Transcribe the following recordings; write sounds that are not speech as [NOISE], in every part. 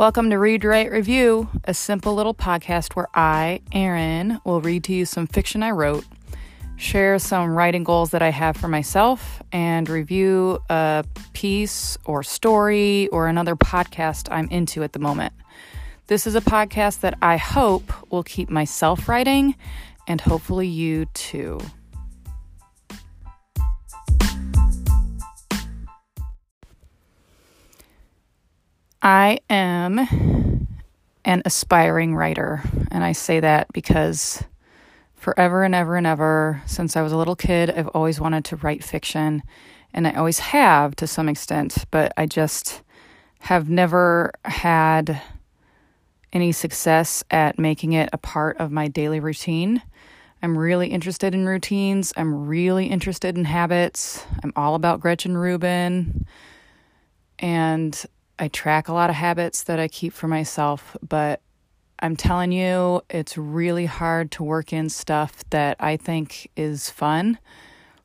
Welcome to Read, Write, Review, a simple little podcast where I, Erin, will read to you some fiction I wrote, share some writing goals that I have for myself, and review a piece or story or another podcast I'm into at the moment. This is a podcast that I hope will keep myself writing and hopefully you too. I am an aspiring writer, and I say that because forever and ever and ever, since I was a little kid, I've always wanted to write fiction, and I always have to some extent, but I just have never had any success at making it a part of my daily routine. I'm really interested in routines. I'm really interested in habits. I'm all about Gretchen Rubin. And I track a lot of habits that I keep for myself, but I'm telling you, it's really hard to work in stuff that I think is fun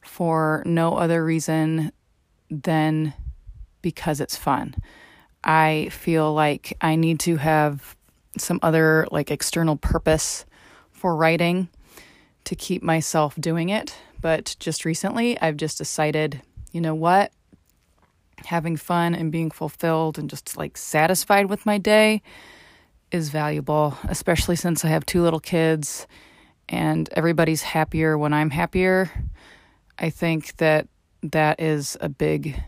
for no other reason than because it's fun. I feel like I need to have some other like external purpose for writing to keep myself doing it. But just recently, I've just decided, you know what? Having fun and being fulfilled and just like satisfied with my day is valuable, especially since I have two little kids and everybody's happier when I'm happier. I think that that is a big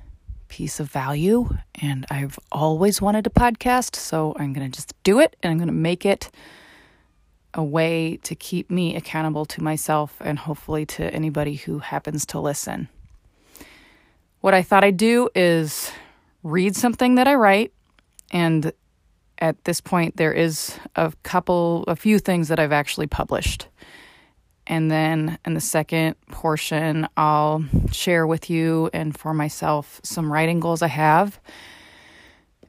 piece of value and I've always wanted a podcast, so I'm going to just do it and I'm going to make it a way to keep me accountable to myself and hopefully to anybody who happens to listen. What I thought I'd do is read something that I write, and at this point, there is a couple, a few things that I've actually published. And then in the second portion, I'll share with you and for myself some writing goals I have.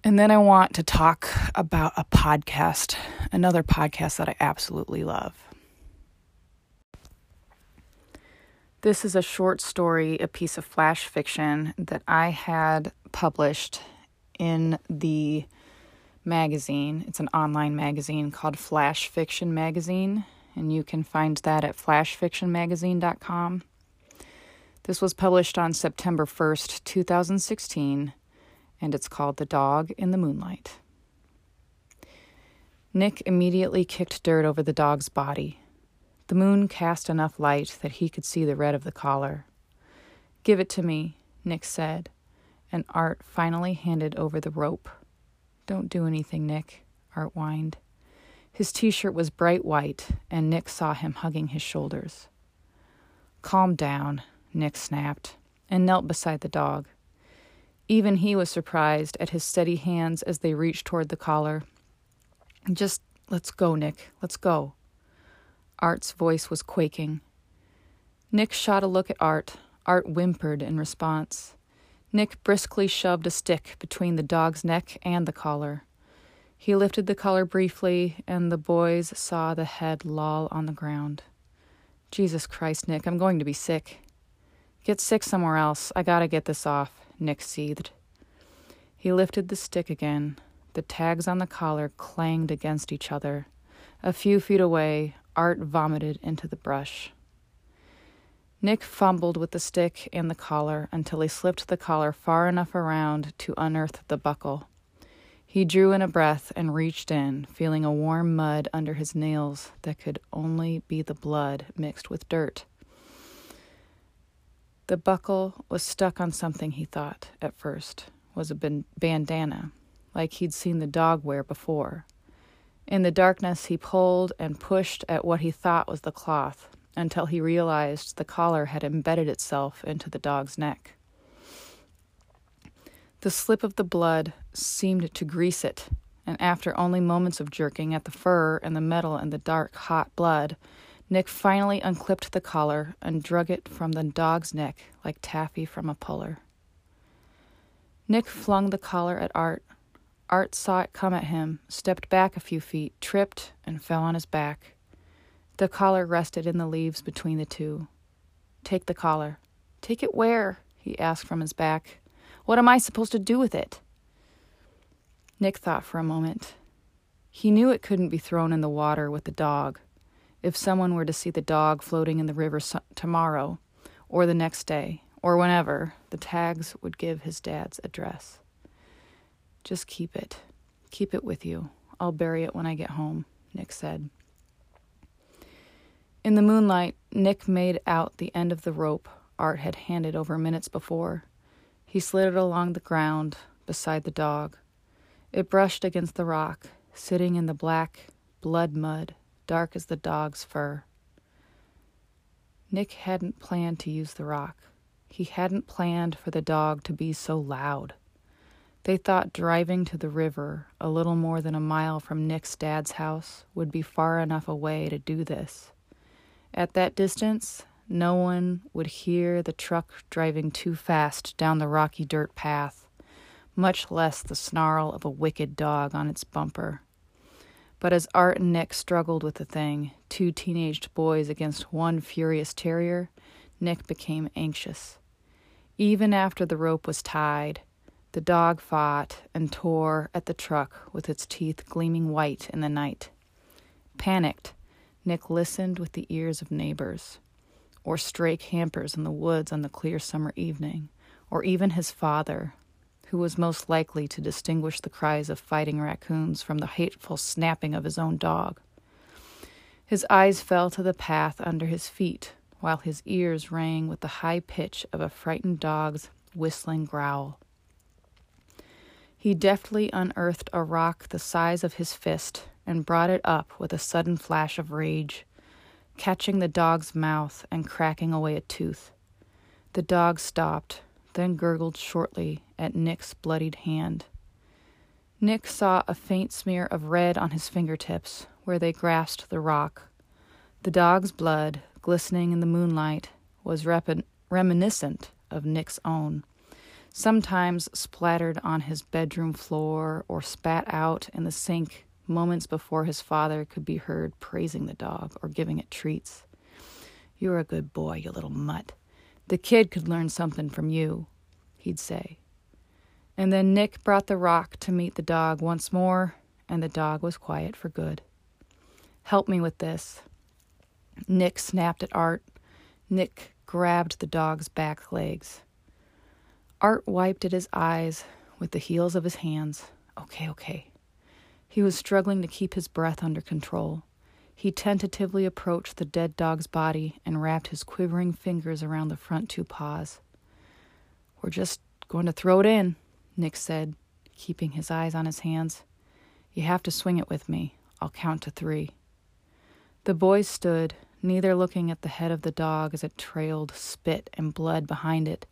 And then I want to talk about a podcast, another podcast that I absolutely love. This is a short story, a piece of flash fiction that I had published in the magazine. It's an online magazine called Flash Fiction Magazine, and you can find that at flashfictionmagazine.com. This was published on September 1st, 2016, and it's called The Dog in the Moonlight. Nick immediately kicked dirt over the dog's body. The moon cast enough light that he could see the red of the collar. Give it to me, Nick said, and Art finally handed over the rope. Don't do anything, Nick, Art whined. His t shirt was bright white, and Nick saw him hugging his shoulders. Calm down, Nick snapped, and knelt beside the dog. Even he was surprised at his steady hands as they reached toward the collar. Just let's go, Nick, let's go. Art's voice was quaking. Nick shot a look at Art. Art whimpered in response. Nick briskly shoved a stick between the dog's neck and the collar. He lifted the collar briefly, and the boys saw the head loll on the ground. Jesus Christ, Nick, I'm going to be sick. Get sick somewhere else. I gotta get this off, Nick seethed. He lifted the stick again. The tags on the collar clanged against each other. A few feet away, Art vomited into the brush. Nick fumbled with the stick and the collar until he slipped the collar far enough around to unearth the buckle. He drew in a breath and reached in, feeling a warm mud under his nails that could only be the blood mixed with dirt. The buckle was stuck on something he thought, at first, was a bandana, like he'd seen the dog wear before. In the darkness, he pulled and pushed at what he thought was the cloth until he realized the collar had embedded itself into the dog's neck. The slip of the blood seemed to grease it, and after only moments of jerking at the fur and the metal and the dark, hot blood, Nick finally unclipped the collar and drug it from the dog's neck like taffy from a puller. Nick flung the collar at Art Art saw it come at him, stepped back a few feet, tripped, and fell on his back. The collar rested in the leaves between the two. Take the collar. Take it where? he asked from his back. What am I supposed to do with it? Nick thought for a moment. He knew it couldn't be thrown in the water with the dog. If someone were to see the dog floating in the river so- tomorrow, or the next day, or whenever, the tags would give his dad's address. Just keep it. Keep it with you. I'll bury it when I get home, Nick said. In the moonlight, Nick made out the end of the rope Art had handed over minutes before. He slid it along the ground beside the dog. It brushed against the rock, sitting in the black blood mud, dark as the dog's fur. Nick hadn't planned to use the rock. He hadn't planned for the dog to be so loud. They thought driving to the river, a little more than a mile from Nick's dad's house, would be far enough away to do this. At that distance, no one would hear the truck driving too fast down the rocky dirt path, much less the snarl of a wicked dog on its bumper. But as Art and Nick struggled with the thing, two teenaged boys against one furious terrier, Nick became anxious. Even after the rope was tied, the dog fought and tore at the truck with its teeth gleaming white in the night. Panicked, Nick listened with the ears of neighbors, or stray campers in the woods on the clear summer evening, or even his father, who was most likely to distinguish the cries of fighting raccoons from the hateful snapping of his own dog. His eyes fell to the path under his feet, while his ears rang with the high pitch of a frightened dog's whistling growl. He deftly unearthed a rock the size of his fist and brought it up with a sudden flash of rage, catching the dog's mouth and cracking away a tooth. The dog stopped, then gurgled shortly at Nick's bloodied hand. Nick saw a faint smear of red on his fingertips where they grasped the rock. The dog's blood, glistening in the moonlight, was rep- reminiscent of Nick's own, sometimes splattered on his bedroom floor or spat out in the sink moments before his father could be heard praising the dog or giving it treats. You're a good boy, you little mutt. The kid could learn something from you, he'd say. And then Nick brought the rock to meet the dog once more, and the dog was quiet for good. Help me with this. Nick snapped at Art. Nick grabbed the dog's back legs. Art wiped at his eyes with the heels of his hands. Okay, okay. He was struggling to keep his breath under control. He tentatively approached the dead dog's body and wrapped his quivering fingers around the front two paws. We're just going to throw it in, Nick said, keeping his eyes on his hands. You have to swing it with me. I'll count to three. The boys stood, neither looking at the head of the dog as it trailed spit and blood behind it.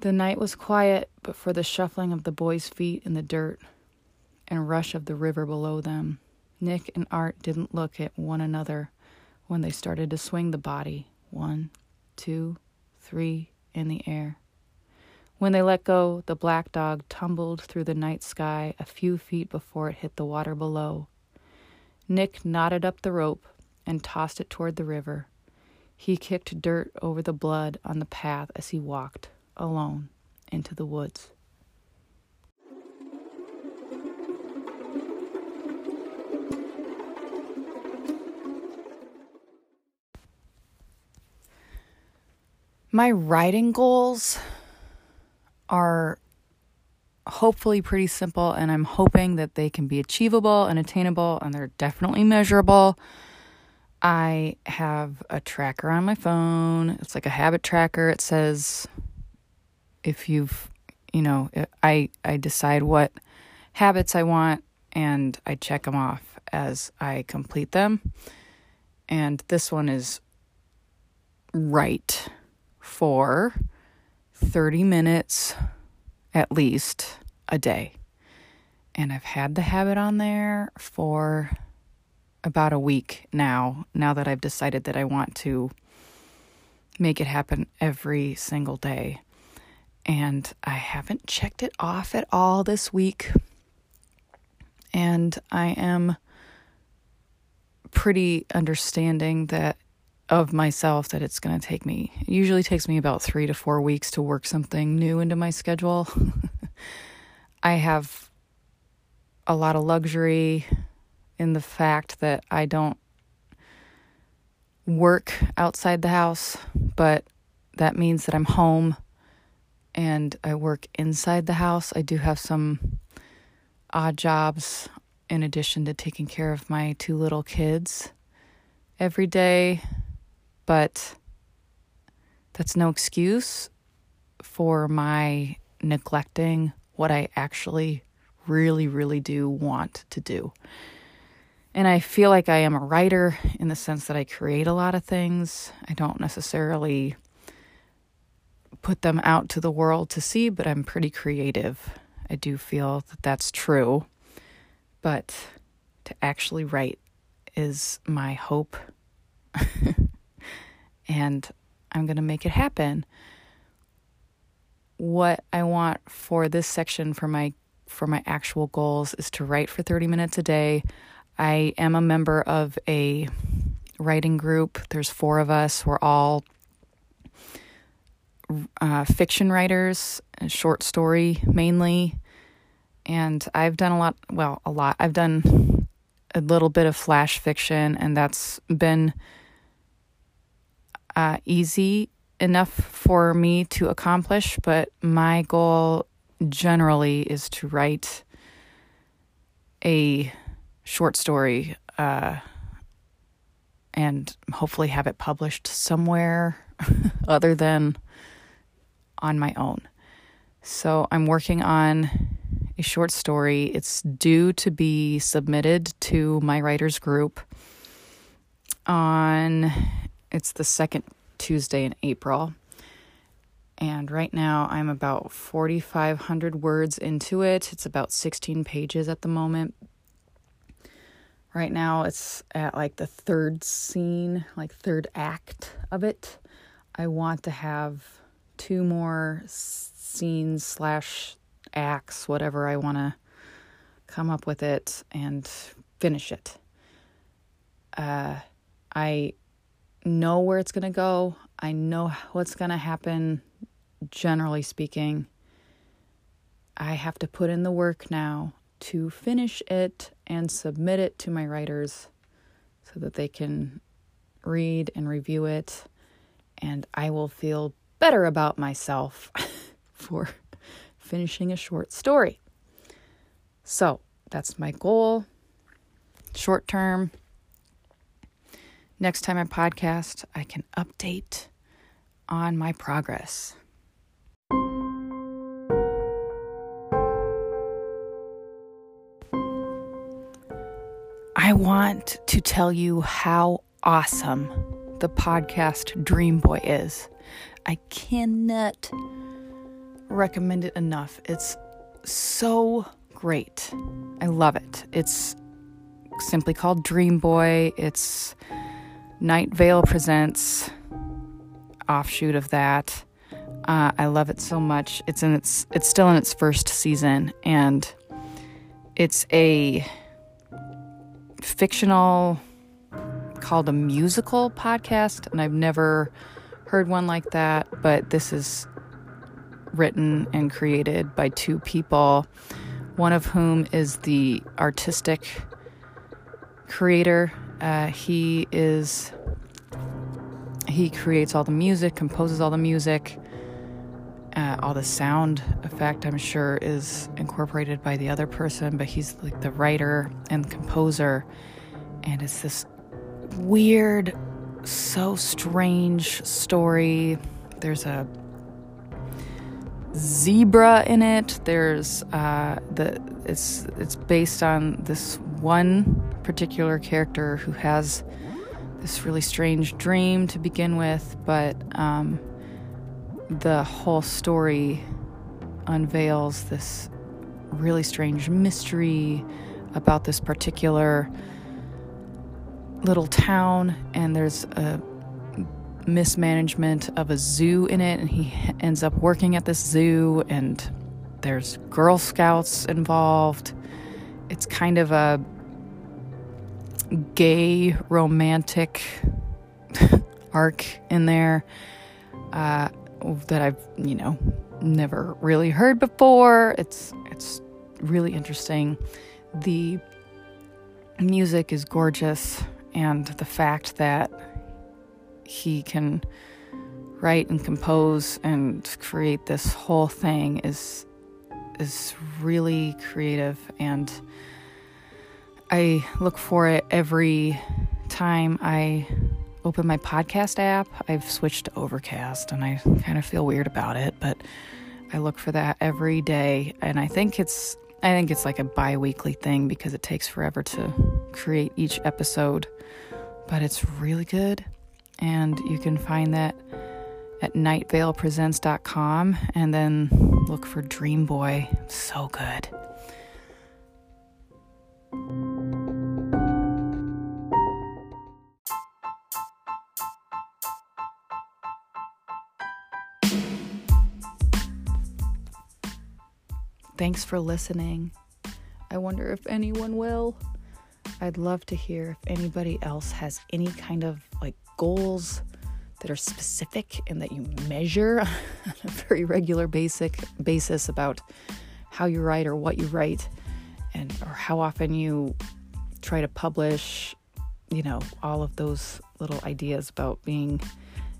The night was quiet, but for the shuffling of the boys' feet in the dirt, and rush of the river below them. Nick and Art didn't look at one another when they started to swing the body one, two, three in the air. When they let go, the black dog tumbled through the night sky a few feet before it hit the water below. Nick knotted up the rope and tossed it toward the river. He kicked dirt over the blood on the path as he walked, alone, into the woods. My writing goals are hopefully pretty simple, and I'm hoping that they can be achievable and attainable, and they're definitely measurable. I have a tracker on my phone. It's like a habit tracker. It says if you've, you know, I I decide what habits I want and I check them off as I complete them. And this one is write for 30 minutes at least a day. And I've had the habit on there for about a week now, now that I've decided that I want to make it happen every single day. And I haven't checked it off at all this week. And I am pretty understanding that of myself that it's going to take me. It usually takes me about three to four weeks to work something new into my schedule. [LAUGHS] I have a lot of luxury in the fact that I don't work outside the house, but that means that I'm home and I work inside the house. I do have some odd jobs in addition to taking care of my two little kids every day, but that's no excuse for my neglecting what I actually really, really do want to do. And I feel like I am a writer in the sense that I create a lot of things. I don't necessarily put them out to the world to see, but I'm pretty creative. I do feel that that's true. But to actually write is my hope. [LAUGHS] and I'm going to make it happen. What I want for this section for my for my actual goals is to write for 30 minutes a day. I am a member of a writing group. There's four of us. We're all uh, fiction writers, short story mainly. And I've done a lot, well, a lot. I've done a little bit of flash fiction, and that's been uh, easy enough for me to accomplish. But my goal generally is to write a short story uh, and hopefully have it published somewhere [LAUGHS] other than on my own. So I'm working on a short story. It's due to be submitted to my writers group on it's the second Tuesday in April. And right now I'm about 4500 words into it. It's about 16 pages at the moment. Right now it's at like the third scene, like third act of it. I want to have two more scenes slash acts, whatever I want to come up with it and finish it. Uh, I know where it's going to go. I know what's going to happen, generally speaking. I have to put in the work now to finish it and submit it to my writers so that they can read and review it. And I will feel better about myself [LAUGHS] for finishing a short story. So that's my goal, short term. Next time I podcast, I can update on my progress. I want to tell you how awesome the podcast Dream Boy is. I cannot recommend it enough. It's so great. I love it. It's simply called Dream Boy. It's Night Vale Presents, offshoot of that. Uh, I love it so much. It's in its it's still in its first season, and it's a fictional called a musical podcast, and I've never heard one like that, but this is written and created by two people, one of whom is the artistic creator. Uh, he is he creates all the music, composes all the music, uh, all the sound effect. I'm sure is incorporated by the other person, but he's like the writer and composer, and it's this weird so strange story. There's a zebra in it. There's uh, the it's it's based on this one particular character who has this really strange dream to begin with, but um, the whole story unveils this really strange mystery about this particular little town and there's a mismanagement of a zoo in it and he ends up working at this zoo and there's girl scouts involved. It's kind of a gay romantic [LAUGHS] arc in there uh, that I've you know never really heard before. It's it's really interesting. The music is gorgeous, and the fact that he can write and compose and create this whole thing is is really creative and I look for it every time I open my podcast app. I've switched to Overcast and I kind of feel weird about it, but I look for that every day and I think it's I think it's like a bi-weekly thing because it takes forever to create each episode, but it's really good and you can find that at nightvalepresents.com and then look for Dream Boy. So good. Thanks for listening. I wonder if anyone will. I'd love to hear if anybody else has any kind of like goals that are specific and that you measure [LAUGHS] on a very regular basic basis about how you write or what you write and or how often you try to publish you know all of those little ideas about being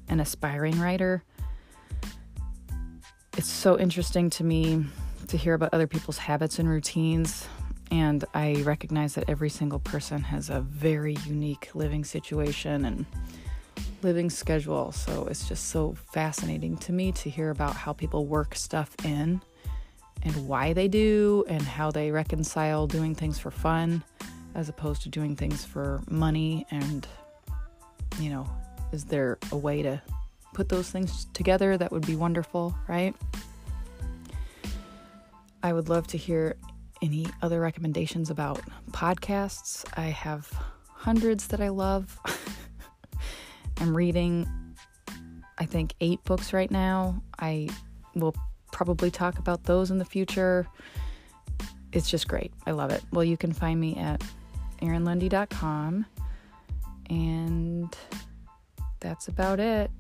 an aspiring writer it's so interesting to me to hear about other people's habits and routines and I recognize that every single person has a very unique living situation and living schedule. So it's just so fascinating to me to hear about how people work stuff in and why they do and how they reconcile doing things for fun as opposed to doing things for money and you know is there a way to put those things together that would be wonderful right i would love to hear any other recommendations about podcasts i have hundreds that i love [LAUGHS] I'm reading, I think, eight books right now. I will probably talk about those in the future. It's just great. I love it. Well, you can find me at erinlundy.com. And that's about it.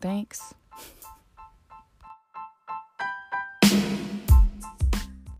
Thanks.